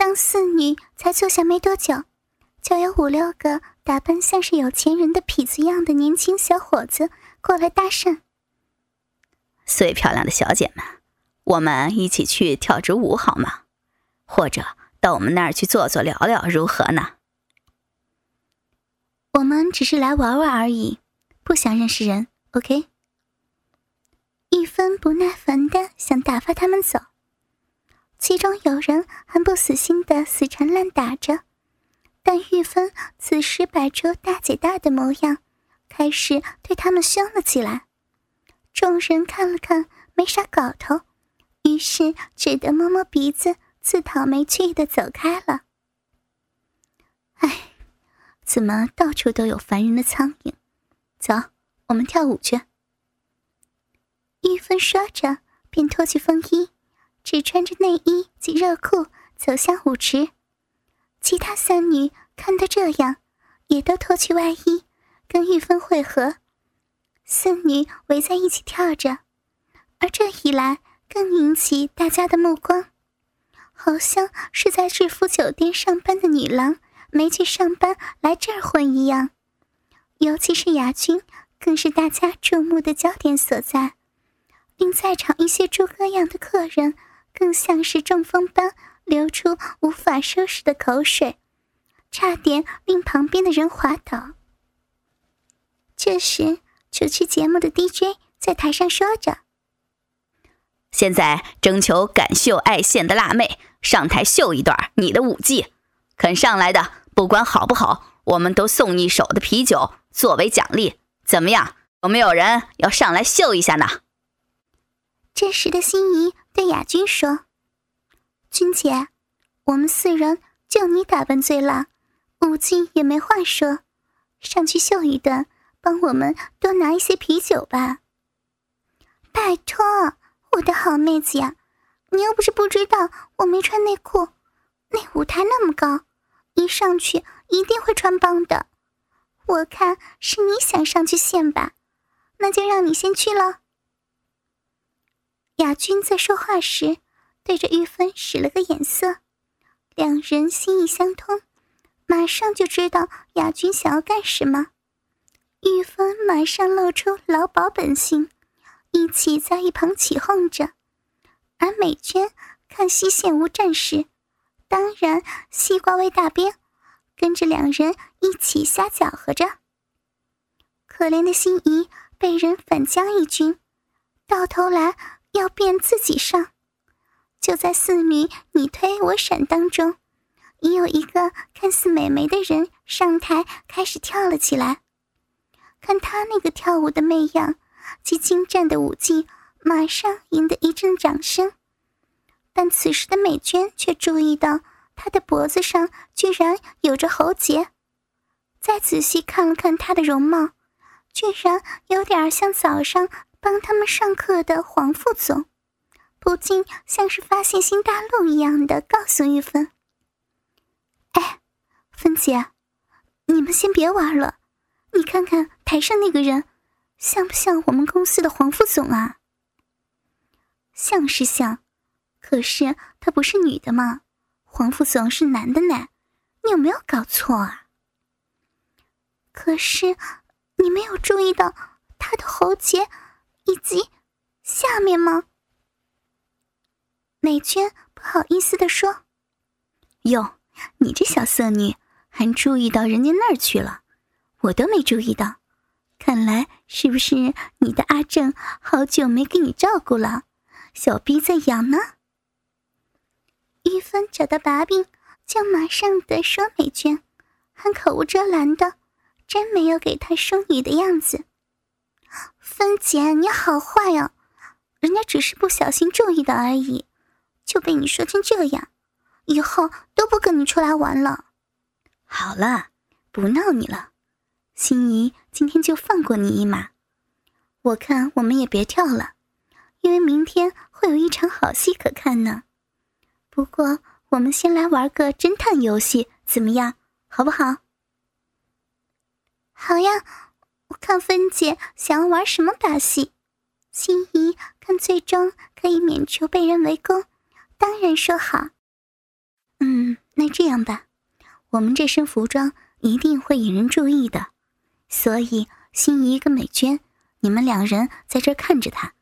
当四女才坐下没多久，就有五六个打扮像是有钱人的痞子样的年轻小伙子过来搭讪。最漂亮的小姐们，我们一起去跳支舞好吗？或者到我们那儿去坐坐聊聊，如何呢？我们只是来玩玩而已，不想认识人。OK。一分不耐烦的想打发他们走，其中有人还不死心的死缠烂打着，但玉芬此时摆出大姐大的模样，开始对他们凶了起来。众人看了看，没啥搞头，于是只得摸摸鼻子，自讨没趣的走开了。哎，怎么到处都有烦人的苍蝇？走，我们跳舞去。玉芬说着，便脱去风衣，只穿着内衣及热裤走向舞池。其他三女看到这样，也都脱去外衣，跟玉芬会合。四女围在一起跳着，而这一来更引起大家的目光，好像是在制服酒店上班的女郎没去上班来这儿混一样。尤其是雅君，更是大家注目的焦点所在，令在场一些诸葛样的客人更像是中风般流出无法收拾的口水，差点令旁边的人滑倒。这时。主持节目的 DJ 在台上说着：“现在征求敢秀爱现的辣妹上台秀一段你的舞技，肯上来的不管好不好，我们都送一手的啤酒作为奖励。怎么样？有没有人要上来秀一下呢？”这时的心仪对雅君说：“君姐，我们四人就你打扮最辣，舞技也没话说，上去秀一段。”帮我们多拿一些啤酒吧，拜托，我的好妹子呀！你又不是不知道我没穿内裤，那舞台那么高，一上去一定会穿帮的。我看是你想上去献吧，那就让你先去了。雅君在说话时，对着玉芬使了个眼色，两人心意相通，马上就知道雅君想要干什么。玉芬马上露出老鸨本性，一起在一旁起哄着，而美娟看西线无战事，当然西瓜味大兵，跟着两人一起瞎搅和着。可怜的心仪被人反将一军，到头来要变自己上。就在四女你推我闪当中，已有一个看似美眉的人上台开始跳了起来。看他那个跳舞的媚样及精湛的舞技，马上赢得一阵掌声。但此时的美娟却注意到他的脖子上居然有着喉结，再仔细看了看他的容貌，居然有点像早上帮他们上课的黄副总，不禁像是发现新大陆一样的告诉玉芬：“哎，芬姐，你们先别玩了。”你看看台上那个人，像不像我们公司的黄副总啊？像是像，可是他不是女的吗？黄副总是男的呢，你有没有搞错啊？可是你没有注意到他的喉结以及下面吗？美娟不好意思的说：“哟，你这小色女还注意到人家那儿去了。”我都没注意到，看来是不是你的阿正好久没给你照顾了，小逼在痒呢？玉芬找到把柄，就马上的说美娟，还口无遮拦的，真没有给她淑女的样子。芬姐，你好坏呀！人家只是不小心注意到而已，就被你说成这样，以后都不跟你出来玩了。好了，不闹你了。心仪，今天就放过你一马。我看我们也别跳了，因为明天会有一场好戏可看呢。不过，我们先来玩个侦探游戏，怎么样？好不好？好呀，我看芬姐想要玩什么把戏。心仪看最终可以免除被人围攻，当然说好。嗯，那这样吧，我们这身服装一定会引人注意的，所以心怡跟美娟，你们两人在这看着他，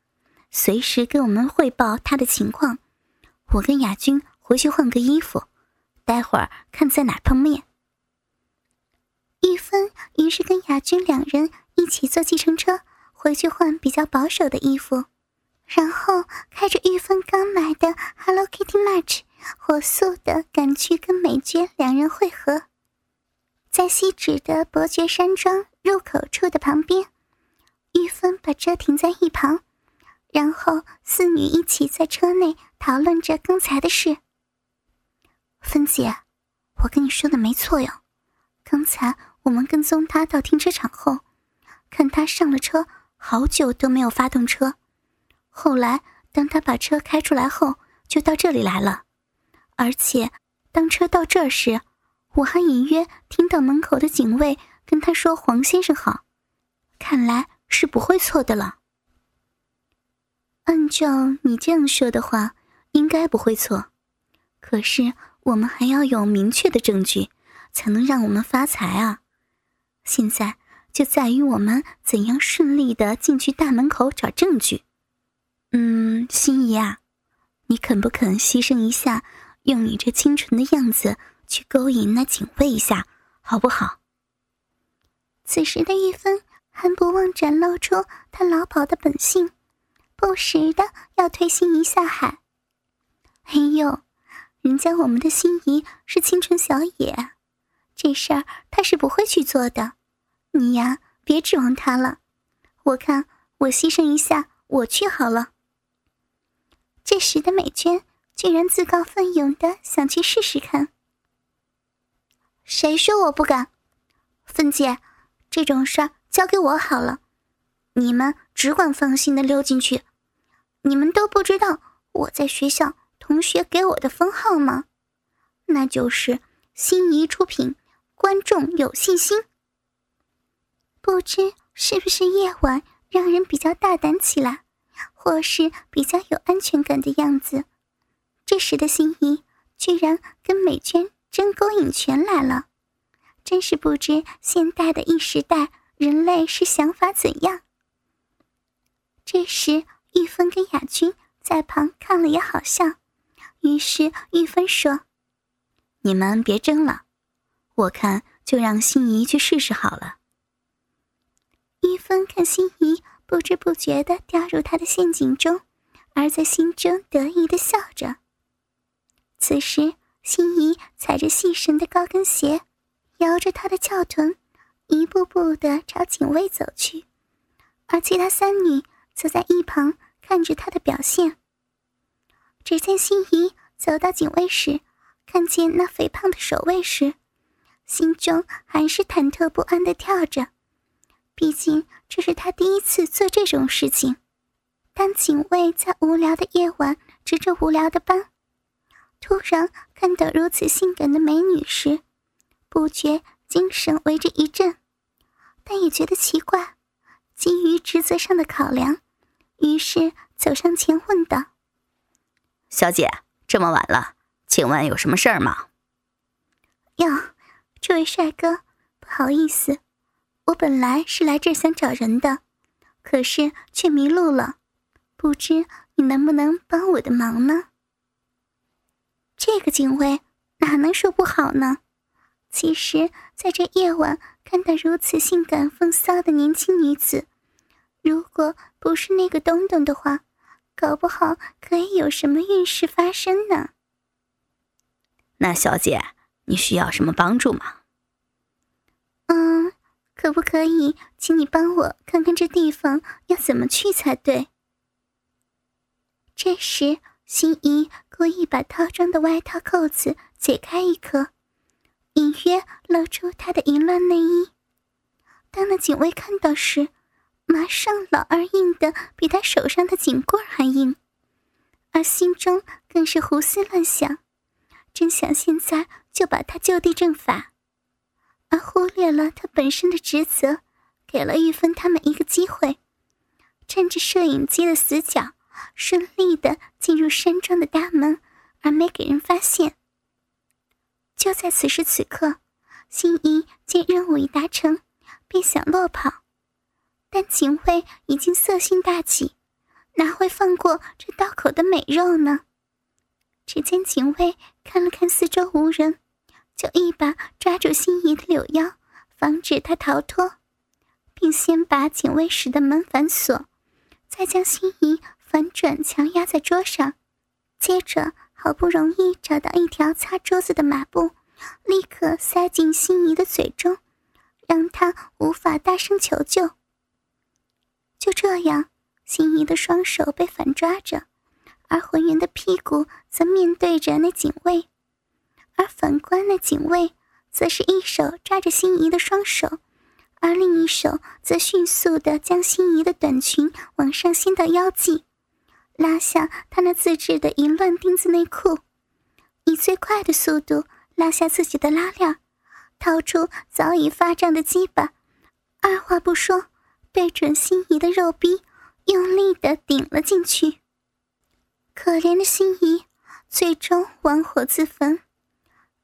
随时跟我们汇报他的情况。我跟雅君回去换个衣服，待会儿看在哪碰面。玉芬于是跟雅君两人一起坐计程车回去换比较保守的衣服，然后开着玉芬刚买的 Hello Kitty March，火速的赶去跟美娟两人会合。在西指的伯爵山庄入口处的旁边，玉芬把车停在一旁。然后四女一起在车内讨论着刚才的事。芬姐，我跟你说的没错哟。刚才我们跟踪他到停车场后，看他上了车，好久都没有发动车。后来当他把车开出来后，就到这里来了。而且当车到这时，我还隐约听到门口的警卫跟他说：“黄先生好。”看来是不会错的了。按照你这样说的话，应该不会错。可是我们还要有明确的证据，才能让我们发财啊！现在就在于我们怎样顺利的进去大门口找证据。嗯，心怡啊，你肯不肯牺牲一下，用你这清纯的样子去勾引那警卫一下，好不好？此时的玉芬还不忘展露出他老鸨的本性。不时的要推心仪下海，哎呦，人家我们的心仪是清纯小野，这事儿他是不会去做的。你呀，别指望他了。我看我牺牲一下，我去好了。这时的美娟居然自告奋勇的想去试试看。谁说我不敢？芬姐，这种事儿交给我好了，你们只管放心的溜进去。你们都不知道我在学校同学给我的封号吗？那就是心仪出品，观众有信心。不知是不是夜晚让人比较大胆起来，或是比较有安全感的样子？这时的心仪居然跟美娟争勾引权来了，真是不知现代的一时代人类是想法怎样。这时。玉芬跟雅君在旁看了也好笑，于是玉芬说：“你们别争了，我看就让心仪去试试好了。”玉芬看心仪不知不觉的掉入他的陷阱中，而在心中得意的笑着。此时，心仪踩着细绳的高跟鞋，摇着她的翘臀，一步步的朝警卫走去，而其他三女。则在一旁看着他的表现。只见心仪走到警卫室，看见那肥胖的守卫时，心中还是忐忑不安的跳着。毕竟这是他第一次做这种事情。当警卫在无聊的夜晚值着无聊的班，突然看到如此性感的美女时，不觉精神为之一振，但也觉得奇怪。基于职责上的考量。于是走上前问道：“小姐，这么晚了，请问有什么事儿吗？”“哟，这位帅哥，不好意思，我本来是来这想找人的，可是却迷路了，不知你能不能帮我的忙呢？”这个警卫哪能说不好呢？其实，在这夜晚看到如此性感风骚的年轻女子。如果不是那个东东的话，搞不好可以有什么运势发生呢。那小姐，你需要什么帮助吗？可不可以请你帮我看看这地方要怎么去才对？这时，心怡故意把套装的外套扣子解开一颗，隐约露出她的淫乱内衣。当那警卫看到时，马上老二硬的比他手上的警棍还硬，而心中更是胡思乱想，真想现在就把他就地正法，而忽略了他本身的职责，给了玉芬他们一个机会，趁着摄影机的死角，顺利的进入山庄的大门，而没给人发现。就在此时此刻，心仪见任务已达成，便想落跑，但警卫已经色心大起，哪会放过这刀口的美肉呢？只见警卫看了看四周无人，就一把抓住心仪的柳腰，防止她逃脱，并先把警卫室的门反锁，再将心仪反转强压在桌上，接着。好不容易找到一条擦桌子的抹布，立刻塞进心仪的嘴中，让她无法大声求救。就这样，心仪的双手被反抓着，而浑圆的屁股则面对着那警卫，而反观那警卫，则是一手抓着心仪的双手，而另一手则迅速地将心仪的短裙往上掀到腰际。拉下他那自制的淫乱钉子内裤，以最快的速度拉下自己的拉链，掏出早已发胀的鸡巴，二话不说，对准心仪的肉逼，用力的顶了进去。可怜的心仪，最终玩火自焚。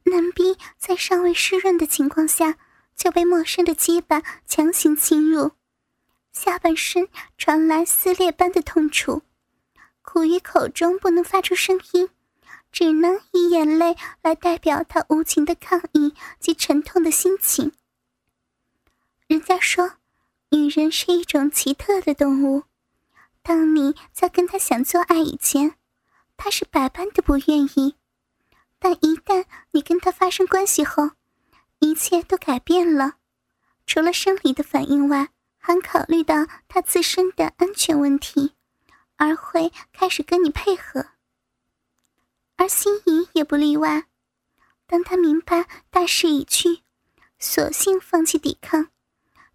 男逼在尚未湿润的情况下，就被陌生的鸡巴强行侵入，下半身传来撕裂般的痛楚。苦于口中不能发出声音，只能以眼泪来代表他无情的抗议及沉痛的心情。人家说，女人是一种奇特的动物。当你在跟她想做爱以前，她是百般的不愿意；但一旦你跟他发生关系后，一切都改变了。除了生理的反应外，还考虑到他自身的安全问题。而会开始跟你配合，而心仪也不例外。当他明白大势已去，索性放弃抵抗，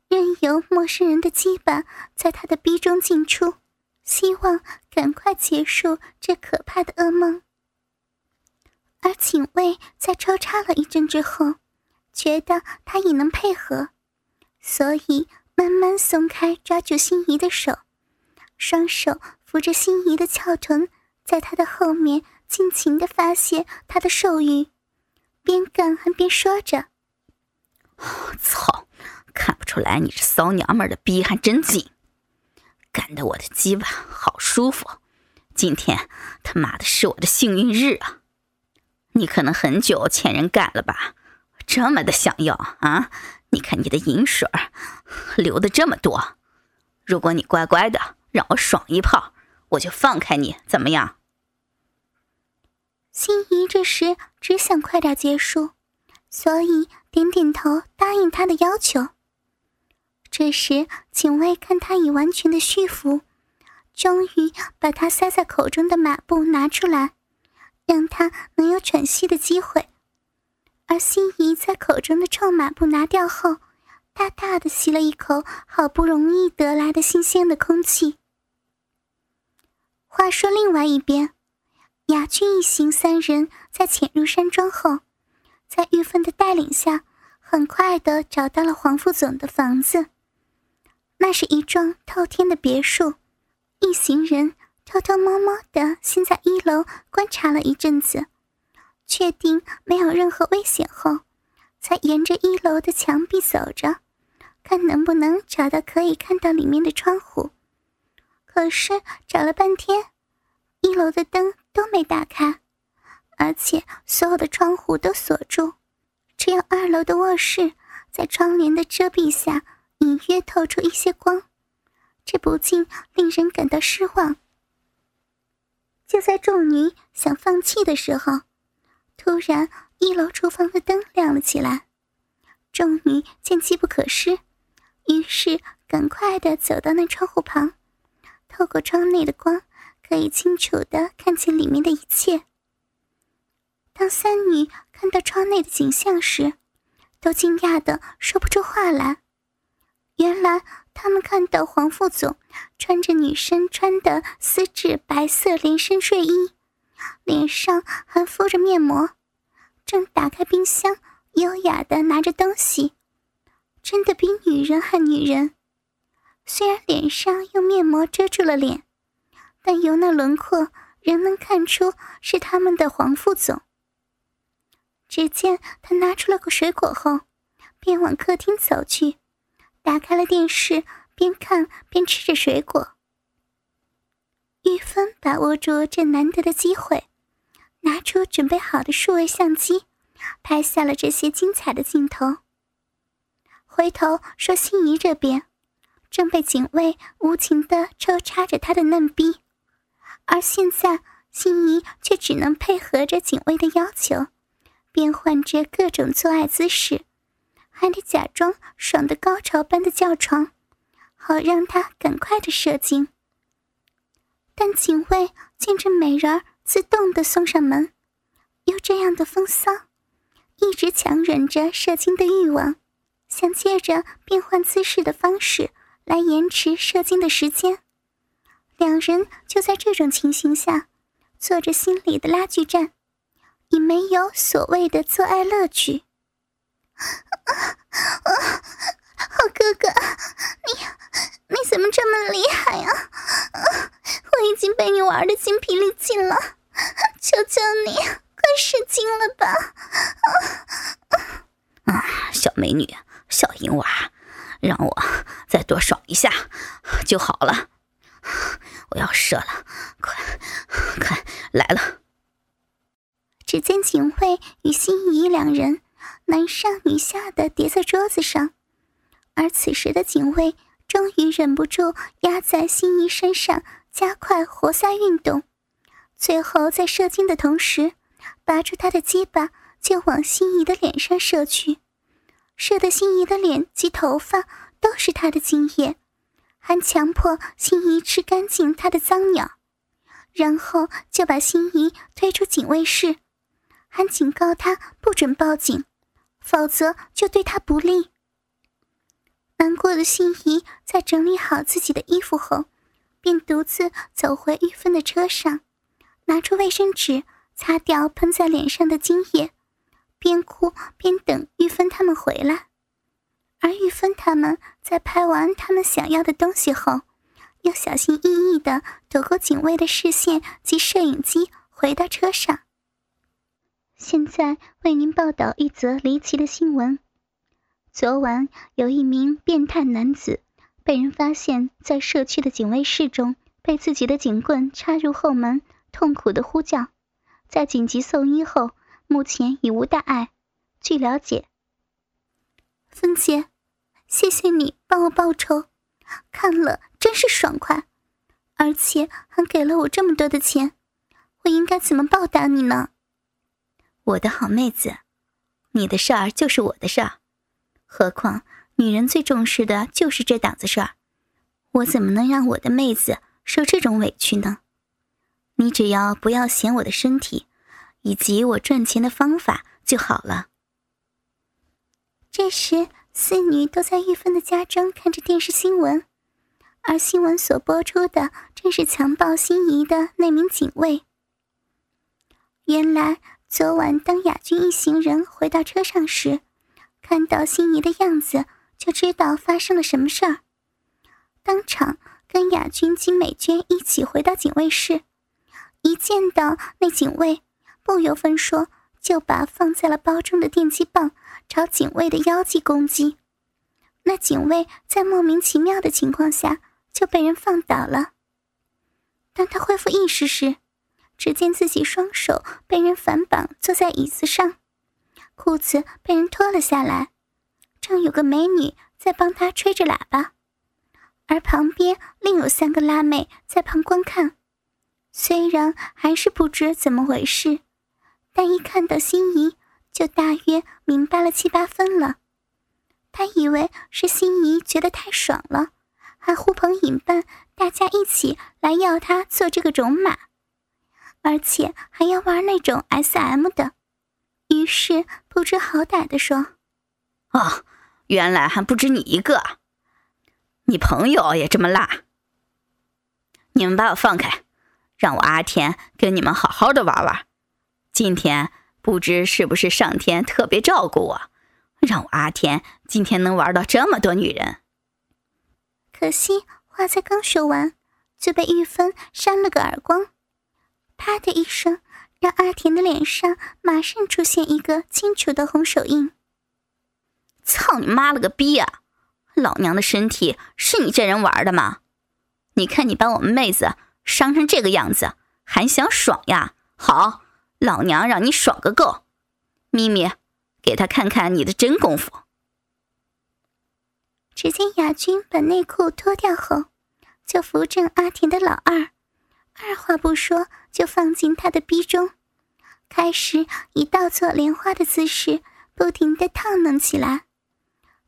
任由陌生人的羁绊在他的逼中进出，希望赶快结束这可怕的噩梦。而警卫在抽插了一阵之后，觉得他已能配合，所以慢慢松开抓住心仪的手，双手。扶着心仪的翘臀，在他的后面尽情的发泄他的兽欲，边干还边说着：“操，看不出来你这骚娘们的逼还真紧，干得我的鸡巴好舒服。今天他妈的是我的幸运日啊！你可能很久欠人干了吧？这么的想要啊？你看你的银水流的这么多，如果你乖乖的让我爽一炮。”我就放开你，怎么样？心仪这时只想快点结束，所以点点头答应他的要求。这时警卫看他已完全的驯服，终于把他塞在口中的马布拿出来，让他能有喘息的机会。而心仪在口中的臭马布拿掉后，大大的吸了一口好不容易得来的新鲜的空气。话说，另外一边，雅俊一行三人在潜入山庄后，在玉芬的带领下，很快的找到了黄副总的房子。那是一幢透天的别墅。一行人偷偷摸摸的先在一楼观察了一阵子，确定没有任何危险后，才沿着一楼的墙壁走着，看能不能找到可以看到里面的窗户。可是找了半天，一楼的灯都没打开，而且所有的窗户都锁住，只有二楼的卧室在窗帘的遮蔽下隐约透出一些光，这不禁令人感到失望。就在众女想放弃的时候，突然一楼厨房的灯亮了起来，众女见机不可失，于是赶快的走到那窗户旁。透过窗内的光，可以清楚的看见里面的一切。当三女看到窗内的景象时，都惊讶的说不出话来。原来，他们看到黄副总穿着女生穿的丝质白色连身睡衣，脸上还敷着面膜，正打开冰箱，优雅的拿着东西，真的比女人还女人。虽然脸上用面膜遮住了脸，但由那轮廓仍能看出是他们的黄副总。只见他拿出了个水果后，便往客厅走去，打开了电视，边看边吃着水果。玉芬把握住这难得的机会，拿出准备好的数位相机，拍下了这些精彩的镜头。回头说：“心仪这边正被警卫无情的抽插着他的嫩逼，而现在心仪却只能配合着警卫的要求，变换着各种做爱姿势，还得假装爽的高潮般的叫床，好让他赶快的射精。”但警卫见这美人儿自动的送上门，又这样的风骚，一直强忍着射精的欲望，想借着变换姿势的方式来延迟射精的时间。两人就在这种情形下，做着心理的拉锯战，已没有所谓的做爱乐趣。啊好哥哥，你你怎么这么厉害呀？我已经被你玩的精疲力尽了，求求你快使劲了吧！啊，小美女，小淫娃，让我再多爽一下就好了。我要射了，快快来了！只见警卫与心仪两人男上女下的叠在桌子上，而此时的警卫终于忍不住压在心仪身上。加快活塞运动，最后在射精的同时，拔出他的鸡巴就往心仪的脸上射去，射得心仪的脸及头发都是他的精液，还强迫心仪吃干净他的脏鸟，然后就把心仪推出警卫室，还警告他不准报警，否则就对他不利。难过的心仪在整理好自己的衣服后。便独自走回玉芬的车上，拿出卫生纸擦掉喷在脸上的精液，边哭边等玉芬他们回来。而玉芬他们在拍完他们想要的东西后，又小心翼翼地躲过警卫的视线及摄影机，回到车上。现在为您报道一则离奇的新闻：昨晚有一名变态男子。被人发现，在社区的警卫室中，被自己的警棍插入后门，痛苦的呼叫。在紧急送医后，目前已无大碍。据了解，芬姐，谢谢你帮我报仇，看了真是爽快，而且还给了我这么多的钱，我应该怎么报答你呢？我的好妹子，你的事儿就是我的事儿，何况……女人最重视的就是这档子事儿，我怎么能让我的妹子受这种委屈呢？你只要不要嫌我的身体，以及我赚钱的方法就好了。这时，四女都在玉芬的家中看着电视新闻，而新闻所播出的正是强暴心仪的那名警卫。原来，昨晚当雅君一行人回到车上时，看到心仪的样子。就知道发生了什么事儿，当场跟雅君、金美娟一起回到警卫室，一见到那警卫，不由分说就把放在了包中的电击棒朝警卫的腰际攻击。那警卫在莫名其妙的情况下就被人放倒了。当他恢复意识时，只见自己双手被人反绑坐在椅子上，裤子被人脱了下来。正有个美女在帮他吹着喇叭，而旁边另有三个辣妹在旁观看。虽然还是不知怎么回事，但一看到心仪，就大约明白了七八分了。他以为是心仪觉得太爽了，还呼朋引伴，大家一起来要他做这个种马，而且还要玩那种 SM 的，于是不知好歹的说：“哦。”原来还不止你一个，你朋友也这么辣。你们把我放开，让我阿天跟你们好好的玩玩。今天不知是不是上天特别照顾我，让我阿天今天能玩到这么多女人。可惜话才刚说完，就被玉芬扇了个耳光，啪的一声，让阿田的脸上马上出现一个清楚的红手印。操你妈了个逼啊！老娘的身体是你这人玩的吗？你看你把我们妹子伤成这个样子，还想爽呀？好，老娘让你爽个够！咪咪，给他看看你的真功夫。只见亚军把内裤脱掉后，就扶正阿田的老二，二话不说就放进他的逼中，开始以倒错莲花的姿势不停的烫弄起来。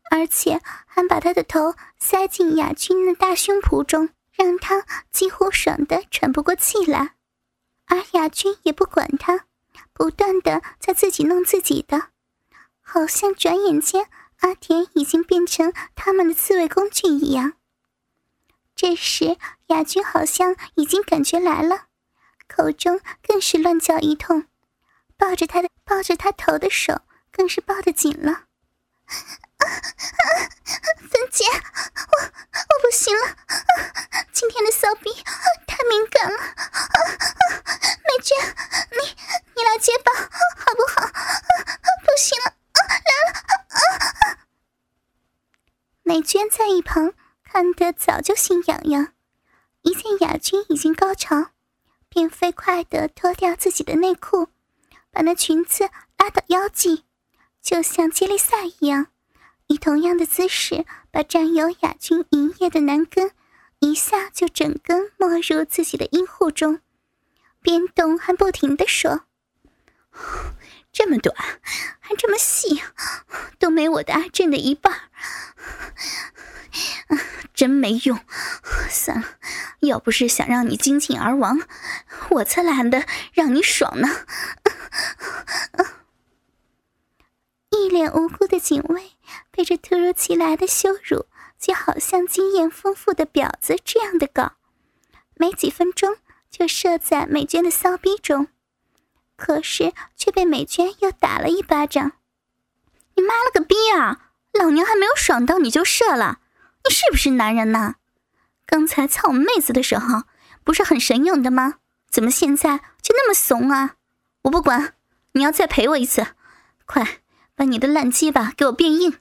而且还把他的头塞进雅君的大胸脯中，让他几乎爽得喘不过气来。而雅君也不管他，不断的在自己弄自己的，好像转眼间阿田已经变成他们的自慰工具一样。这时雅君好像已经感觉来了，口中更是乱叫一通，抱着他的抱着他头的手更是抱得紧了。芬姐，我我不行了，今天的骚逼太敏感了，美娟，你你来接吧，好不好？不行了，来了！美娟在一旁看得早就心痒痒，一见雅君已经高潮，便飞快地脱掉自己的内裤，把那裙子拉到腰际，就像接力赛一样。以同样的姿势，把占有亚军营业的男根一下就整根没入自己的阴户中，边动还不停的说：“这么短，还这么细，都没我的阿正的一半，真没用。算了，要不是想让你精尽而亡，我才懒得让你爽呢。”一脸无辜的警卫被这突如其来的羞辱，就好像经验丰富的婊子这样的搞，没几分钟就射在美娟的骚逼中，可是却被美娟又打了一巴掌。你妈了个逼啊！老娘还没有爽到你就射了，你是不是男人呐？刚才操我妹子的时候不是很神勇的吗？怎么现在就那么怂啊？我不管，你要再陪我一次，快！把你的烂鸡巴给我变硬！